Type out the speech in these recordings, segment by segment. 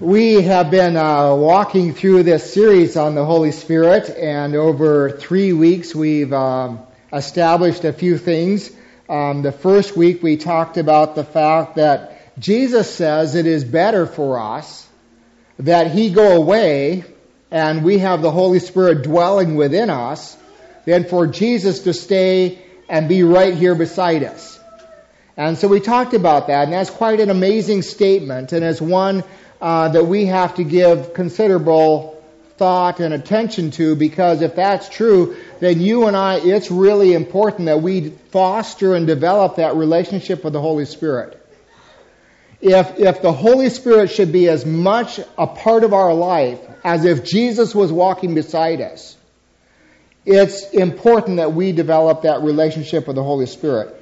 We have been uh, walking through this series on the Holy Spirit, and over three weeks we've um, established a few things. Um, the first week we talked about the fact that Jesus says it is better for us that He go away and we have the Holy Spirit dwelling within us than for Jesus to stay and be right here beside us. And so we talked about that, and that's quite an amazing statement, and it's one uh, that we have to give considerable thought and attention to because if that's true, then you and I, it's really important that we foster and develop that relationship with the Holy Spirit. If, if the Holy Spirit should be as much a part of our life as if Jesus was walking beside us, it's important that we develop that relationship with the Holy Spirit.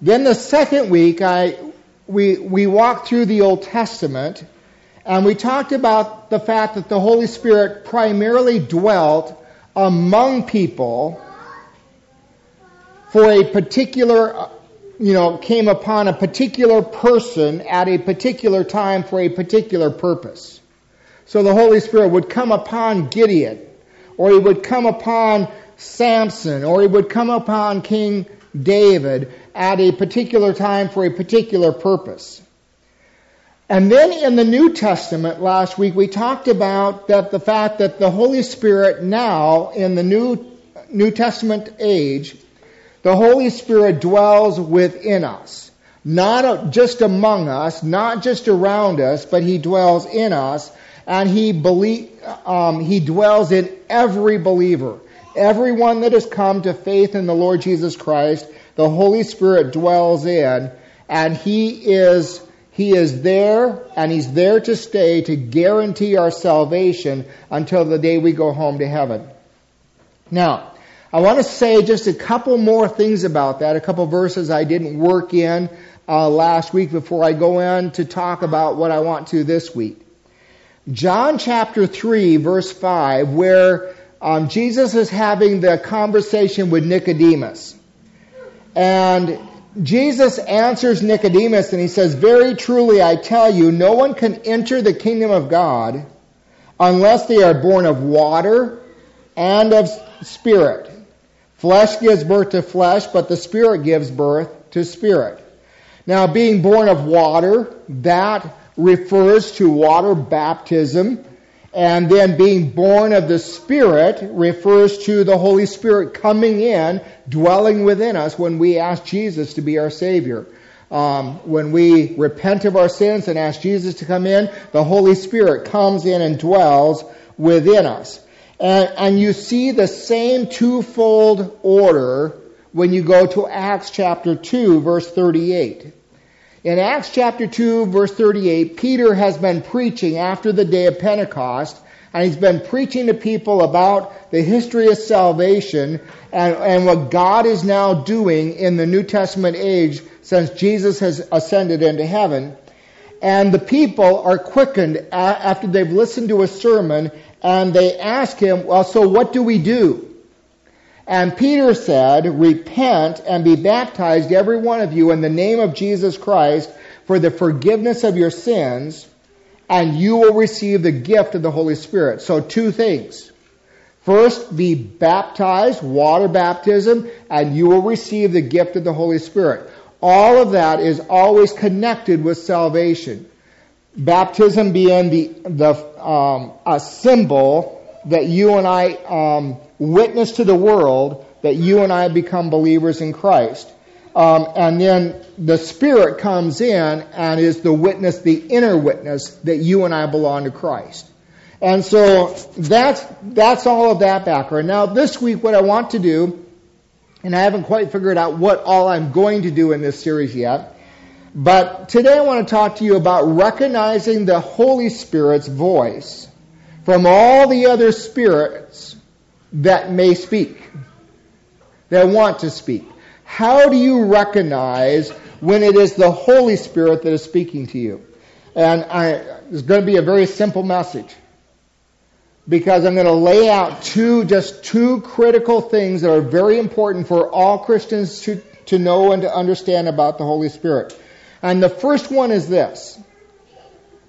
Then the second week, I, we, we walked through the Old Testament and we talked about the fact that the Holy Spirit primarily dwelt among people for a particular, you know, came upon a particular person at a particular time for a particular purpose. So the Holy Spirit would come upon Gideon, or he would come upon Samson, or he would come upon King David at a particular time for a particular purpose. And then in the New Testament last week, we talked about that the fact that the Holy Spirit now, in the New, New Testament age, the Holy Spirit dwells within us. Not just among us, not just around us, but He dwells in us, and He, believe, um, he dwells in every believer. Everyone that has come to faith in the Lord Jesus Christ, the Holy Spirit dwells in, and He is he is there and He's there to stay to guarantee our salvation until the day we go home to heaven. Now, I want to say just a couple more things about that, a couple verses I didn't work in uh, last week before I go in to talk about what I want to this week. John chapter 3, verse 5, where um, Jesus is having the conversation with Nicodemus. And Jesus answers Nicodemus and he says, Very truly I tell you, no one can enter the kingdom of God unless they are born of water and of spirit. Flesh gives birth to flesh, but the spirit gives birth to spirit. Now, being born of water, that refers to water baptism and then being born of the Spirit refers to the Holy Spirit coming in, dwelling within us when we ask Jesus to be our Savior. Um, when we repent of our sins and ask Jesus to come in, the Holy Spirit comes in and dwells within us. And, and you see the same twofold order when you go to Acts chapter 2, verse 38. In Acts chapter 2, verse 38, Peter has been preaching after the day of Pentecost, and he's been preaching to people about the history of salvation and, and what God is now doing in the New Testament age since Jesus has ascended into heaven. And the people are quickened after they've listened to a sermon, and they ask him, well, so what do we do? And Peter said, Repent and be baptized, every one of you, in the name of Jesus Christ for the forgiveness of your sins, and you will receive the gift of the Holy Spirit. So, two things. First, be baptized, water baptism, and you will receive the gift of the Holy Spirit. All of that is always connected with salvation. Baptism being the, the um, a symbol that you and I um, witness to the world that you and I become believers in Christ. Um, and then the Spirit comes in and is the witness, the inner witness that you and I belong to Christ. And so that's, that's all of that background. Now this week what I want to do, and I haven't quite figured out what all I'm going to do in this series yet, but today I want to talk to you about recognizing the Holy Spirit's voice from all the other spirits that may speak, that want to speak. How do you recognize when it is the Holy Spirit that is speaking to you? And I, it's going to be a very simple message because I'm going to lay out two, just two critical things that are very important for all Christians to, to know and to understand about the Holy Spirit. And the first one is this.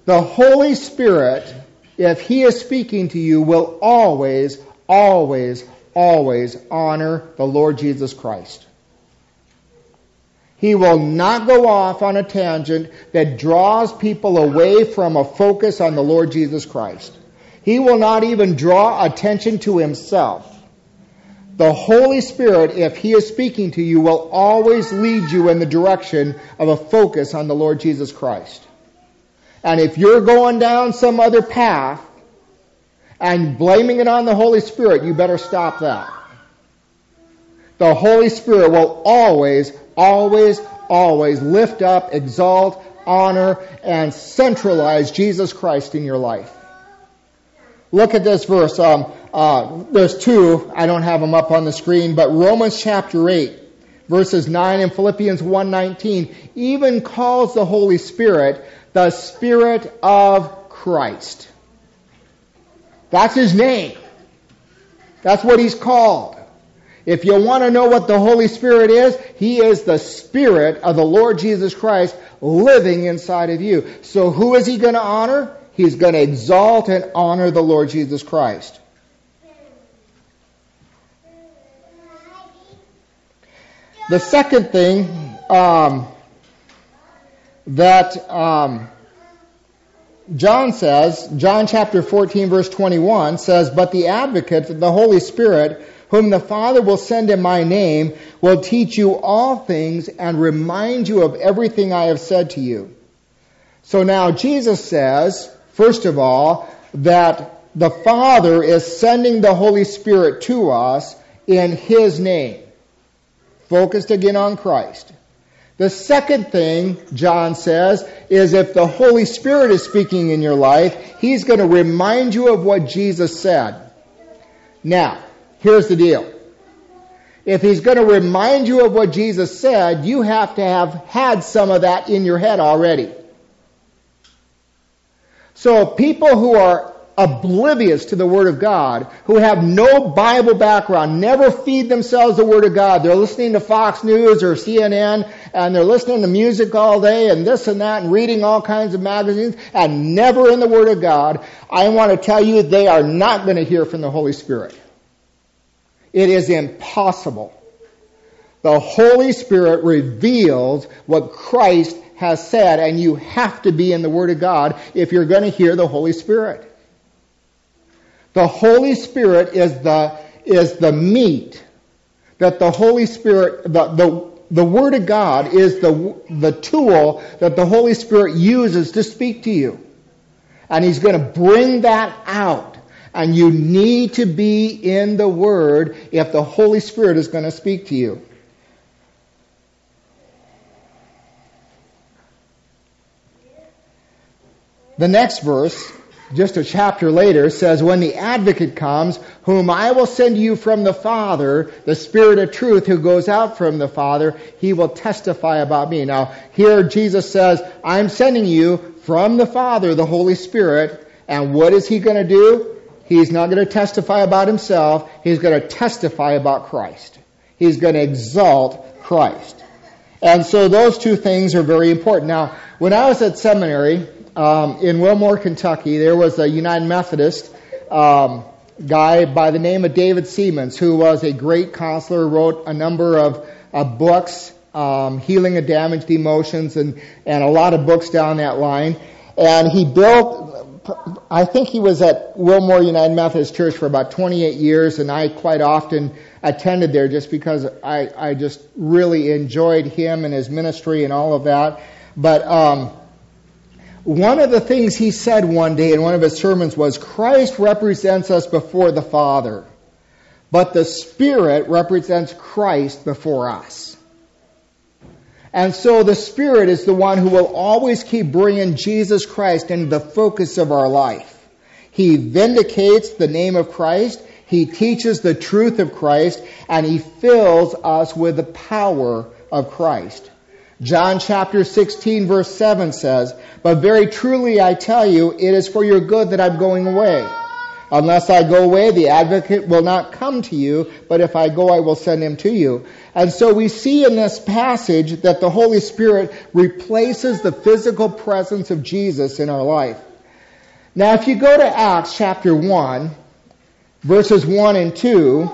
The Holy Spirit, if He is speaking to you, will always, always, always honor the Lord Jesus Christ. He will not go off on a tangent that draws people away from a focus on the Lord Jesus Christ. He will not even draw attention to himself. The Holy Spirit, if He is speaking to you, will always lead you in the direction of a focus on the Lord Jesus Christ. And if you're going down some other path and blaming it on the Holy Spirit, you better stop that. The Holy Spirit will always, always, always lift up, exalt, honor, and centralize Jesus Christ in your life. Look at this verse. Um, uh, there's two. I don't have them up on the screen, but Romans chapter 8, verses 9 and Philippians 1.19 even calls the Holy Spirit the Spirit of Christ. That's his name. That's what he's called. If you want to know what the Holy Spirit is, He is the Spirit of the Lord Jesus Christ living inside of you. So who is He going to honor? He's going to exalt and honor the Lord Jesus Christ. The second thing um, that um, John says, John chapter 14, verse 21 says, But the advocate, the Holy Spirit, whom the Father will send in my name, will teach you all things and remind you of everything I have said to you. So now Jesus says, first of all, that the Father is sending the Holy Spirit to us in His name focused again on Christ. The second thing, John says, is if the Holy Spirit is speaking in your life, He's going to remind you of what Jesus said. Now, here's the deal. If He's going to remind you of what Jesus said, you have to have had some of that in your head already. So people who are oblivious to the Word of God, who have no Bible background, never feed themselves the Word of God. They're listening to Fox News or CNN and they're listening to music all day and this and that and reading all kinds of magazines and never in the Word of God. I want to tell you they are not going to hear from the Holy Spirit. It is impossible. The Holy Spirit reveals what Christ has said and you have to be in the Word of God if you're going to hear the Holy Spirit. The Holy Spirit is the, is the meat that the Holy Spirit, the, the, the Word of God is the, the tool that the Holy Spirit uses to speak to you. And He's going to bring that out. And you need to be in the Word if the Holy Spirit is going to speak to you. The next verse just a chapter later, says, When the advocate comes, whom I will send you from the Father, the Spirit of truth who goes out from the Father, he will testify about me. Now, here Jesus says, I'm sending you from the Father, the Holy Spirit, and what is he going to do? He's not going to testify about himself, he's going to testify about Christ. He's going to exalt Christ. And so those two things are very important. Now, when I was at seminary, um, in Wilmore, Kentucky, there was a United Methodist um, guy by the name of David Seamands, who was a great counselor, wrote a number of uh, books, um, healing of damaged emotions, and and a lot of books down that line. And he built. I think he was at Wilmore United Methodist Church for about 28 years, and I quite often attended there just because I, I just really enjoyed him and his ministry and all of that. But um, one of the things he said one day in one of his sermons was Christ represents us before the Father, but the Spirit represents Christ before us. And so the Spirit is the one who will always keep bringing Jesus Christ into the focus of our life. He vindicates the name of Christ, He teaches the truth of Christ, and He fills us with the power of Christ. John chapter 16 verse 7 says, But very truly I tell you, it is for your good that I'm going away. Unless I go away, the advocate will not come to you, but if I go, I will send him to you. And so we see in this passage that the Holy Spirit replaces the physical presence of Jesus in our life. Now, if you go to Acts chapter 1, verses 1 and 2,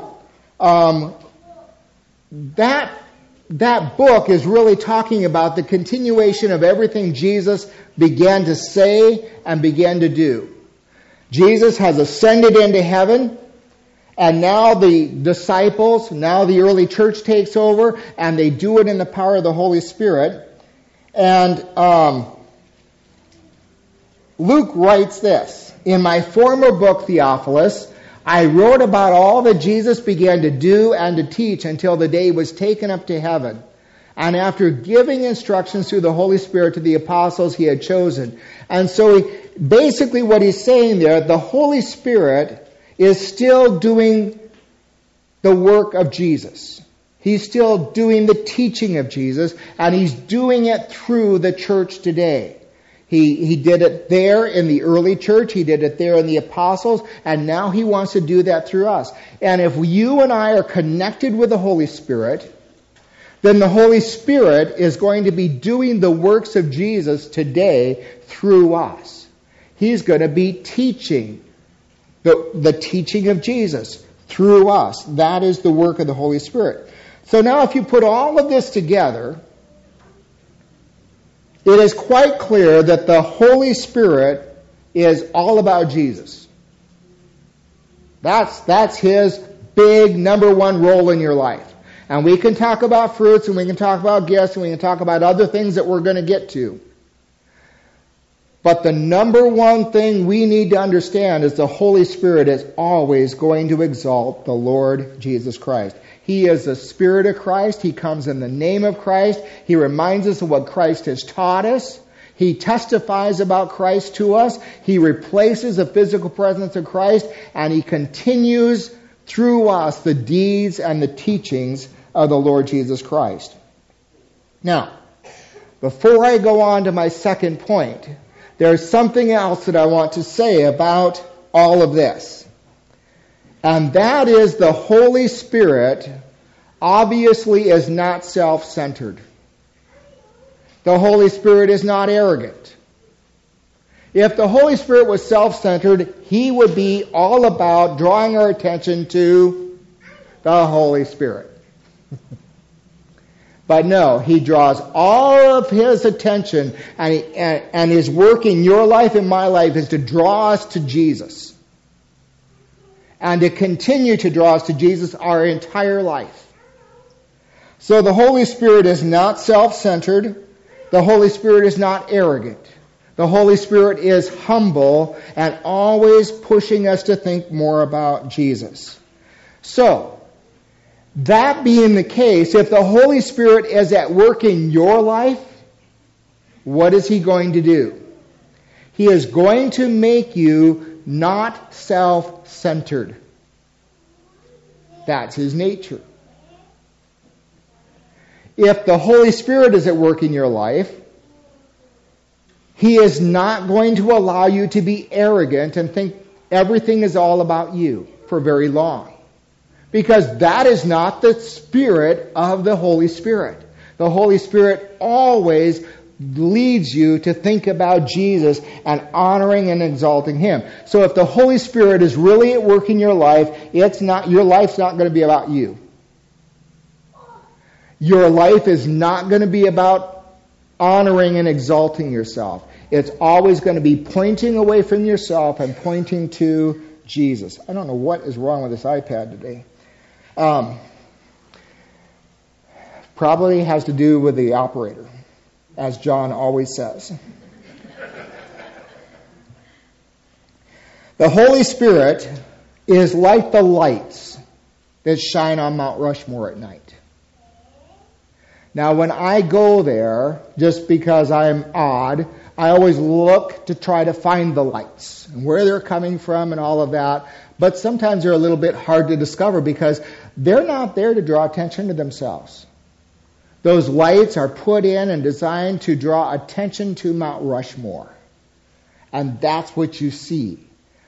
um, that, that book is really talking about the continuation of everything Jesus began to say and began to do. Jesus has ascended into heaven, and now the disciples, now the early church takes over, and they do it in the power of the Holy Spirit. And um, Luke writes this In my former book, Theophilus, I wrote about all that Jesus began to do and to teach until the day he was taken up to heaven. And after giving instructions through the Holy Spirit to the apostles he had chosen. And so he, basically what he's saying there, the Holy Spirit is still doing the work of Jesus. He's still doing the teaching of Jesus, and he's doing it through the church today. He, he did it there in the early church, he did it there in the apostles, and now he wants to do that through us. And if you and I are connected with the Holy Spirit, then the Holy Spirit is going to be doing the works of Jesus today through us. He's going to be teaching the, the teaching of Jesus through us. That is the work of the Holy Spirit. So now, if you put all of this together, it is quite clear that the Holy Spirit is all about Jesus. That's, that's his big number one role in your life. And we can talk about fruits and we can talk about gifts and we can talk about other things that we're going to get to. But the number one thing we need to understand is the Holy Spirit is always going to exalt the Lord Jesus Christ. He is the Spirit of Christ. He comes in the name of Christ. He reminds us of what Christ has taught us. He testifies about Christ to us. He replaces the physical presence of Christ and he continues through us the deeds and the teachings of the Lord Jesus Christ. Now, before I go on to my second point, there's something else that I want to say about all of this. And that is the Holy Spirit obviously is not self centered. The Holy Spirit is not arrogant. If the Holy Spirit was self centered, He would be all about drawing our attention to the Holy Spirit. But no, he draws all of his attention and, he, and, and his work in your life and my life is to draw us to Jesus. And to continue to draw us to Jesus our entire life. So the Holy Spirit is not self-centered. The Holy Spirit is not arrogant. The Holy Spirit is humble and always pushing us to think more about Jesus. So, that being the case, if the Holy Spirit is at work in your life, what is He going to do? He is going to make you not self centered. That's His nature. If the Holy Spirit is at work in your life, He is not going to allow you to be arrogant and think everything is all about you for very long. Because that is not the spirit of the Holy Spirit. The Holy Spirit always leads you to think about Jesus and honoring and exalting Him. So if the Holy Spirit is really at work in your life, it's not, your life's not going to be about you. Your life is not going to be about honoring and exalting yourself. It's always going to be pointing away from yourself and pointing to Jesus. I don't know what is wrong with this iPad today. Um, probably has to do with the operator, as John always says. the Holy Spirit is like the lights that shine on Mount Rushmore at night. Now, when I go there, just because I'm odd, I always look to try to find the lights and where they're coming from and all of that. But sometimes they're a little bit hard to discover because they're not there to draw attention to themselves. Those lights are put in and designed to draw attention to Mount Rushmore. And that's what you see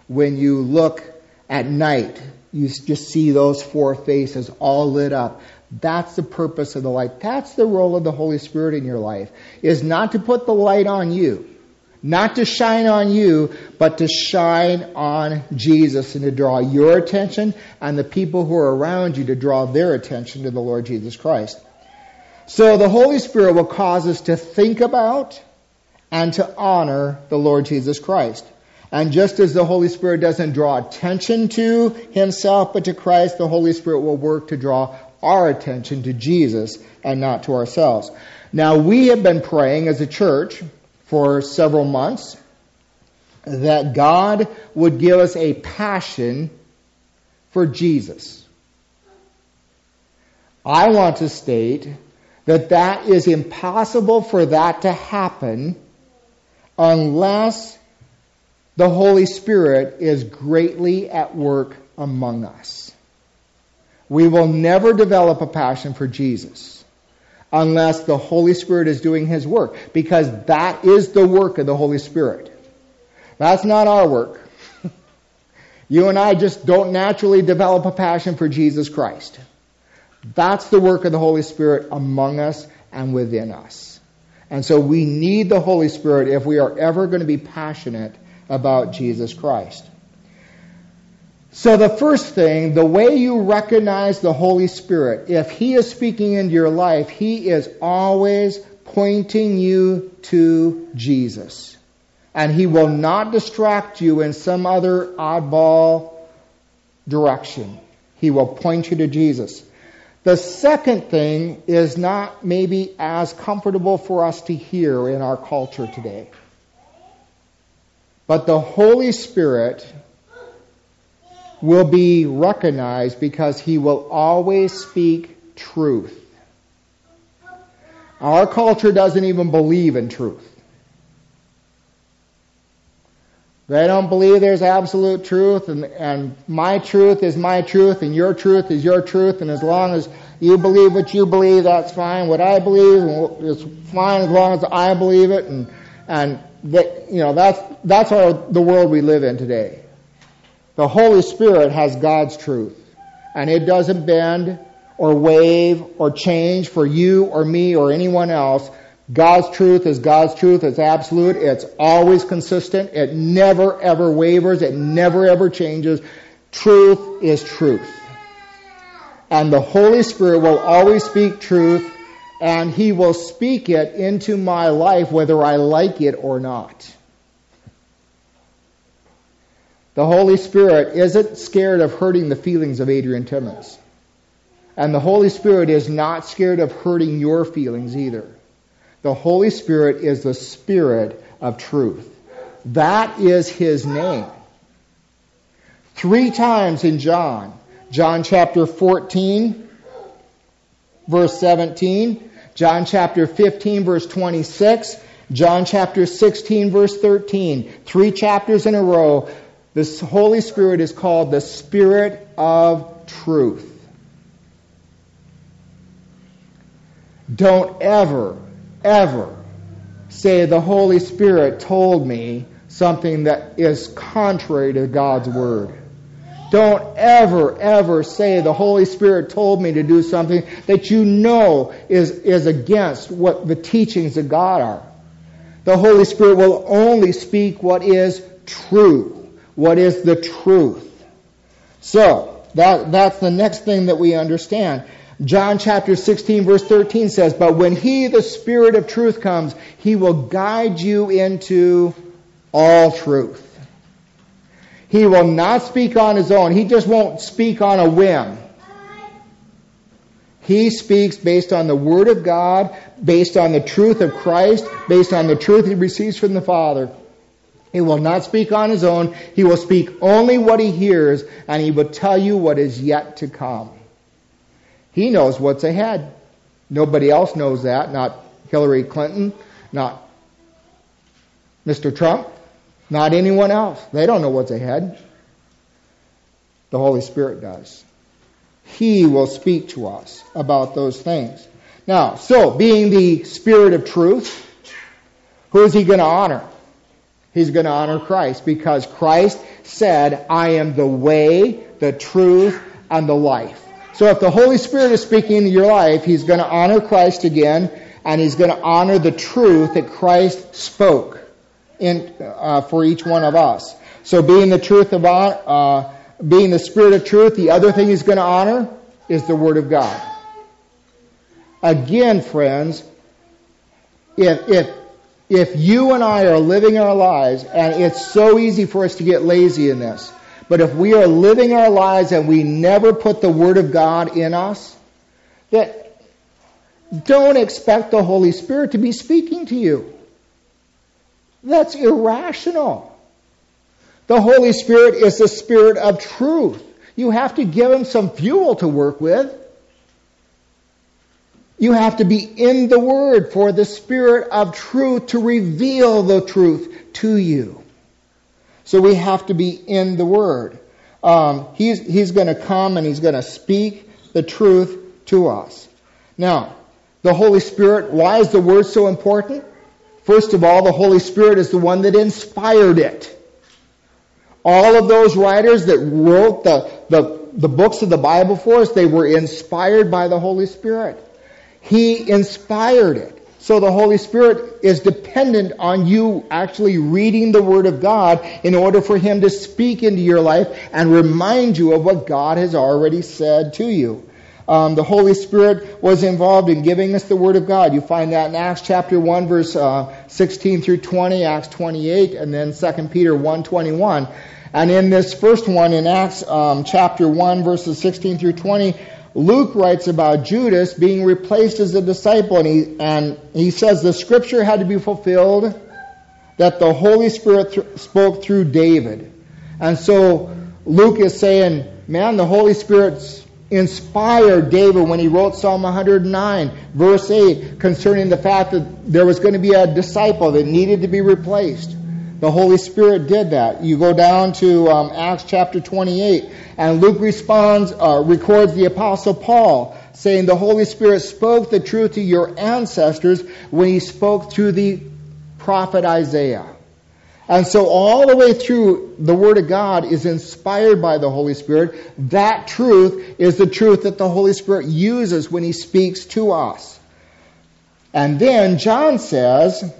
when you look at night, you just see those four faces all lit up. That's the purpose of the light. That's the role of the Holy Spirit in your life, is not to put the light on you, not to shine on you, but to shine on Jesus and to draw your attention and the people who are around you to draw their attention to the Lord Jesus Christ. So the Holy Spirit will cause us to think about and to honor the Lord Jesus Christ. And just as the Holy Spirit doesn't draw attention to himself but to Christ, the Holy Spirit will work to draw our attention to Jesus and not to ourselves. Now, we have been praying as a church for several months that God would give us a passion for Jesus. I want to state that that is impossible for that to happen unless the Holy Spirit is greatly at work among us. We will never develop a passion for Jesus unless the Holy Spirit is doing His work, because that is the work of the Holy Spirit. That's not our work. you and I just don't naturally develop a passion for Jesus Christ. That's the work of the Holy Spirit among us and within us. And so we need the Holy Spirit if we are ever going to be passionate about Jesus Christ. So the first thing, the way you recognize the Holy Spirit, if He is speaking into your life, He is always pointing you to Jesus. And He will not distract you in some other oddball direction. He will point you to Jesus. The second thing is not maybe as comfortable for us to hear in our culture today. But the Holy Spirit will be recognized because he will always speak truth. Our culture doesn't even believe in truth. They don't believe there's absolute truth, and, and my truth is my truth, and your truth is your truth, and as long as you believe what you believe, that's fine. What I believe is fine as long as I believe it, and and you know that's that's our, the world we live in today. The Holy Spirit has God's truth. And it doesn't bend or wave or change for you or me or anyone else. God's truth is God's truth. It's absolute. It's always consistent. It never ever wavers. It never ever changes. Truth is truth. And the Holy Spirit will always speak truth and He will speak it into my life whether I like it or not. The Holy Spirit isn't scared of hurting the feelings of Adrian Timmons. And the Holy Spirit is not scared of hurting your feelings either. The Holy Spirit is the Spirit of truth. That is His name. Three times in John, John chapter 14, verse 17, John chapter 15, verse 26, John chapter 16, verse 13. Three chapters in a row, this Holy Spirit is called the Spirit of truth. Don't ever, ever say the Holy Spirit told me something that is contrary to God's Word. Don't ever, ever say the Holy Spirit told me to do something that you know is, is against what the teachings of God are. The Holy Spirit will only speak what is true what is the truth. So, that, that's the next thing that we understand. John chapter 16 verse 13 says, But when He, the Spirit of truth, comes, He will guide you into all truth. He will not speak on His own. He just won't speak on a whim. He speaks based on the Word of God, based on the truth of Christ, based on the truth He receives from the Father. He will not speak on his own. He will speak only what he hears, and he will tell you what is yet to come. He knows what's ahead. Nobody else knows that, not Hillary Clinton, not Mr. Trump, not anyone else. They don't know what's ahead. The Holy Spirit does. He will speak to us about those things. Now, so, being the Spirit of truth, who is he going to honor? He's going to honor Christ because Christ said, I am the way, the truth, and the life. So if the Holy Spirit is speaking in your life, He's going to honor Christ again, and He's going to honor the truth that Christ spoke in, uh, for each one of us. So being the truth of, uh, being the Spirit of truth, the other thing He's going to honor is the Word of God. Again, friends, if, if, if you and I are living our lives, and it's so easy for us to get lazy in this, but if we are living our lives and we never put the Word of God in us, that don't expect the Holy Spirit to be speaking to you. That's irrational. The Holy Spirit is the Spirit of truth. You have to give Him some fuel to work with. You have to be in the Word for the Spirit of truth to reveal the truth to you. So we have to be in the Word. Um, he's he's going to come and he's going to speak the truth to us. Now, the Holy Spirit, why is the Word so important? First of all, the Holy Spirit is the one that inspired it. All of those writers that wrote the, the, the books of the Bible for us, they were inspired by the Holy Spirit. He inspired it. So the Holy Spirit is dependent on you actually reading the Word of God in order for Him to speak into your life and remind you of what God has already said to you. Um, the Holy Spirit was involved in giving us the Word of God. You find that in Acts chapter 1, verse uh, 16 through 20, Acts 28, and then 2 Peter 1, 21. And in this first one, in Acts um, chapter 1, verses 16 through 20, Luke writes about Judas being replaced as a disciple, and he, and he says the scripture had to be fulfilled that the Holy Spirit th- spoke through David. And so Luke is saying, man, the Holy Spirit inspired David when he wrote Psalm 109, verse 8, concerning the fact that there was going to be a disciple that needed to be replaced. The Holy Spirit did that. You go down to um, Acts chapter 28, and Luke responds, uh, records the Apostle Paul saying, The Holy Spirit spoke the truth to your ancestors when he spoke through the prophet Isaiah. And so, all the way through, the Word of God is inspired by the Holy Spirit. That truth is the truth that the Holy Spirit uses when He speaks to us. And then John says,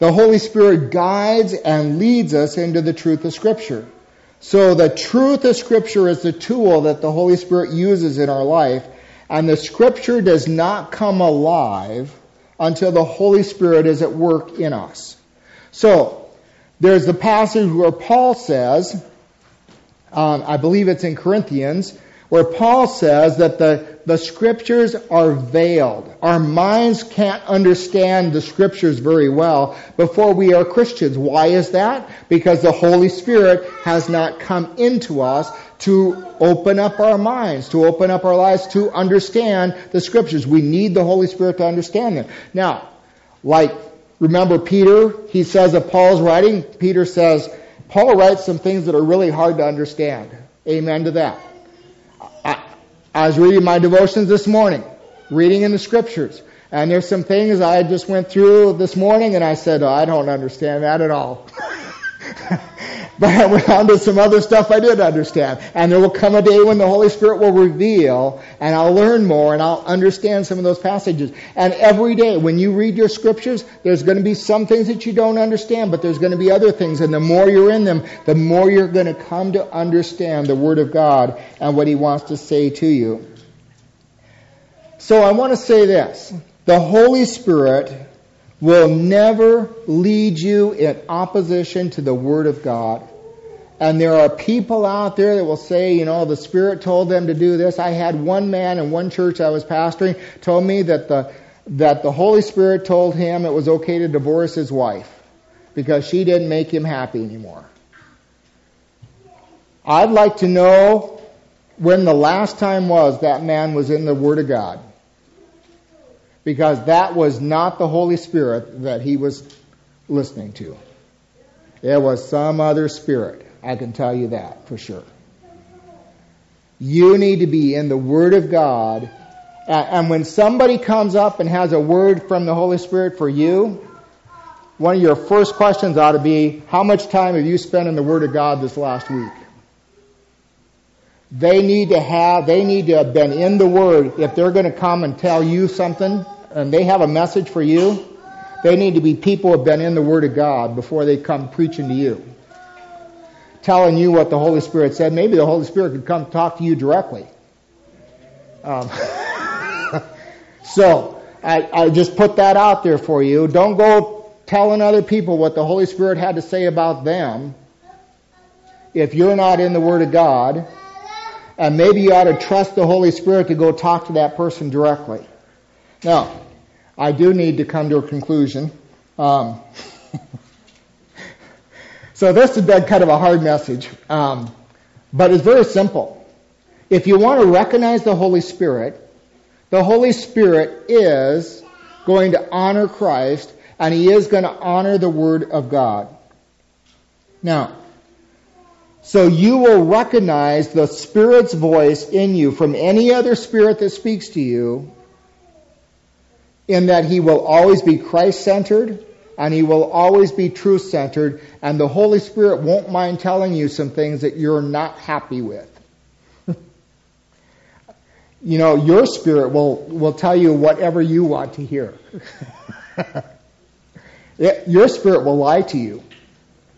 the Holy Spirit guides and leads us into the truth of Scripture. So the truth of Scripture is the tool that the Holy Spirit uses in our life, and the Scripture does not come alive until the Holy Spirit is at work in us. So, there's the passage where Paul says, um, I believe it's in Corinthians, where Paul says that the, the scriptures are veiled. Our minds can't understand the scriptures very well before we are Christians. Why is that? Because the Holy Spirit has not come into us to open up our minds, to open up our lives, to understand the scriptures. We need the Holy Spirit to understand them. Now, like, remember Peter? He says of Paul's writing, Peter says, Paul writes some things that are really hard to understand. Amen to that. I was reading my devotions this morning, reading in the scriptures. And there's some things I just went through this morning and I said, oh, I don't understand that at all. but I went on to some other stuff I did understand. And there will come a day when the Holy Spirit will reveal and I'll learn more and I'll understand some of those passages. And every day when you read your scriptures, there's going to be some things that you don't understand, but there's going to be other things. And the more you're in them, the more you're going to come to understand the Word of God and what He wants to say to you. So I want to say this. The Holy Spirit will never lead you in opposition to the Word of God. And there are people out there that will say, you know, the Spirit told them to do this. I had one man in one church I was pastoring told me that the, that the Holy Spirit told him it was okay to divorce his wife because she didn't make him happy anymore. I'd like to know when the last time was that man was in the Word of God because that was not the Holy Spirit that he was listening to. It was some other spirit. I can tell you that for sure. You need to be in the Word of God. And when somebody comes up and has a word from the Holy Spirit for you, one of your first questions ought to be, how much time have you spent in the Word of God this last week? They need to have, they need to have been in the Word. If they're going to come and tell you something and they have a message for you, they need to be people who have been in the Word of God before they come preaching to you. Telling you what the Holy Spirit said. Maybe the Holy Spirit could come talk to you directly. Um, so, I, I just put that out there for you. Don't go telling other people what the Holy Spirit had to say about them if you're not in the Word of God. And maybe you ought to trust the Holy Spirit to go talk to that person directly. Now, I do need to come to a conclusion. Um, so this has been kind of a hard message, um, but it's very simple. If you want to recognize the Holy Spirit, the Holy Spirit is going to honor Christ and he is going to honor the Word of God. Now, so you will recognize the Spirit's voice in you from any other Spirit that speaks to you in that he will always be Christ centered and he will always be truth centered, and the Holy Spirit won't mind telling you some things that you're not happy with. you know, your spirit will, will tell you whatever you want to hear. it, your spirit will lie to you.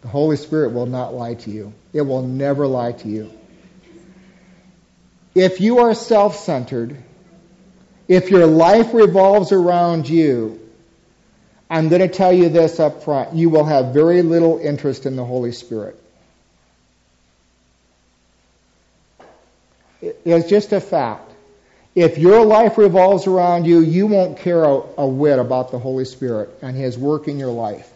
The Holy Spirit will not lie to you. It will never lie to you. If you are self centered, if your life revolves around you, I'm going to tell you this up front. You will have very little interest in the Holy Spirit. It's just a fact. If your life revolves around you, you won't care a, a, whit about the Holy Spirit and His work in your life.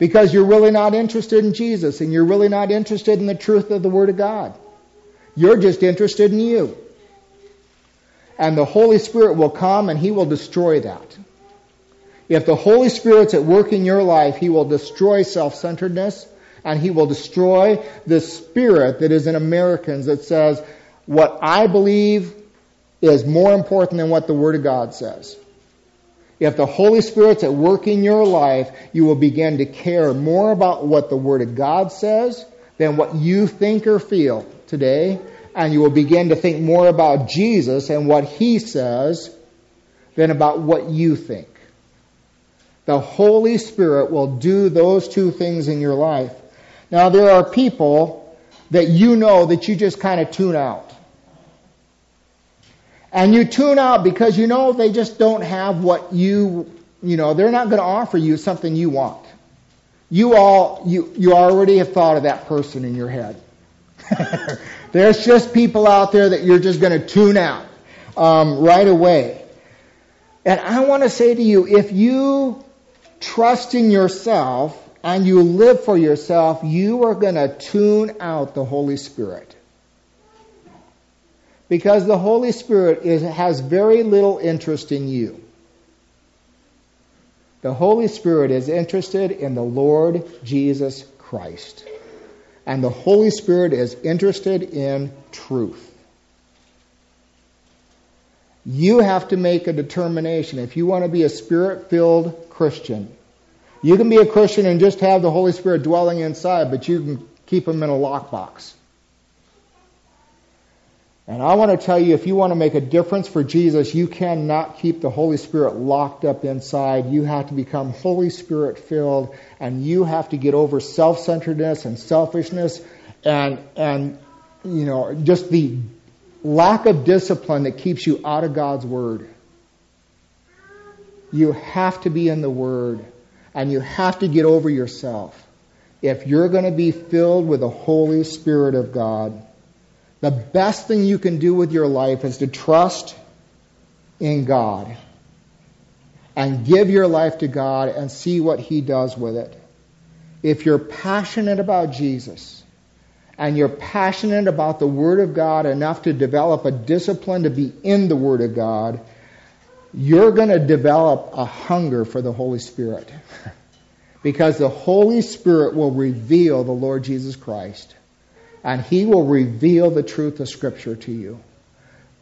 Because you're really not interested in Jesus and you're really not interested in the truth of the Word of God. You're just interested in you and the Holy Spirit will come and He will destroy that. If the Holy Spirit's at work in your life, He will destroy self-centeredness and He will destroy the spirit that is in Americans that says, what I believe is more important than what the Word of God says. If the Holy Spirit's at work in your life, you will begin to care more about what the Word of God says than what you think or feel today and you will begin to think more about Jesus and what he says than about what you think. The Holy Spirit will do those two things in your life. Now, there are people that you know that you just kind of tune out. And you tune out because you know they just don't have what you, you know, they're not going to offer you something you want. You all, you, you already have thought of that person in your head. There's just people out there that you're just going to tune out um, right away. And I want to say to you, if you trust in yourself and you live for yourself, you are going to tune out the Holy Spirit. Because the Holy Spirit is, has very little interest in you. The Holy Spirit is interested in the Lord Jesus Christ. And the Holy Spirit is interested in truth. You have to make a determination. If you want to be a spirit filled Christian, you can be a Christian and just have the Holy Spirit dwelling inside, but you can keep him in a lockbox. And I want to tell you, if you want to make a difference for Jesus, you cannot keep the Holy Spirit locked up inside. You have to become Holy Spirit filled, and you have to get over self-centeredness and selfishness and, and, you know, just the lack of discipline that keeps you out of God's Word. You have to be in the Word, and you have to get over yourself if you're going to be filled with the Holy Spirit of God. The best thing you can do with your life is to trust in God and give your life to God and see what He does with it. If you're passionate about Jesus and you're passionate about the Word of God enough to develop a discipline to be in the Word of God, you're going to develop a hunger for the Holy Spirit. because the Holy Spirit will reveal the Lord Jesus Christ and he will reveal the truth of Scripture to you.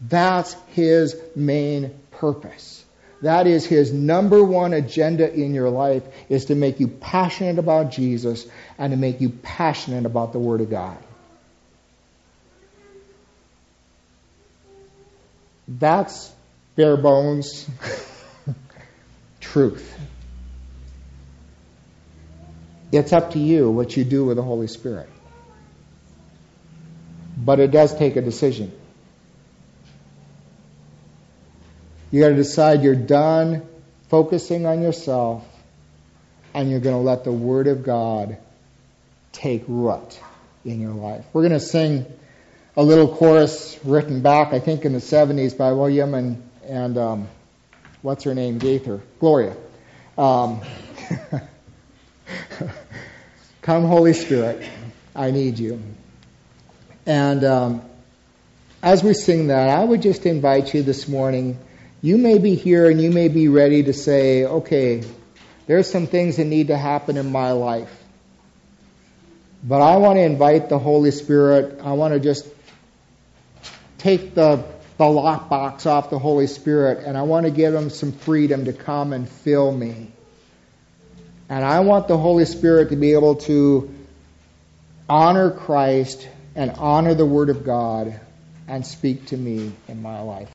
That's his main purpose. That is his number one agenda in your life is to make you passionate about Jesus and to make you passionate about the Word of God. That's bare bones truth. It's up to you what you do with the Holy Spirit. But it does take a decision. You got to decide you're done focusing on yourself and you're going to let the Word of God take root in your life. We're going to sing a little chorus written back, I think, in the 70s by William and, and um, what's her name? Gaither. Gloria. Um, Come, Holy Spirit, I need you. And um, as we sing that, I would just invite you this morning. You may be here and you may be ready to say, okay, there's some things that need to happen in my life. But I want to invite the Holy Spirit. I want to just take the, the lockbox off the Holy Spirit and I want to give him some freedom to come and fill me. And I want the Holy Spirit to be able to honor Christ and honor the Word of God and speak to me in my life.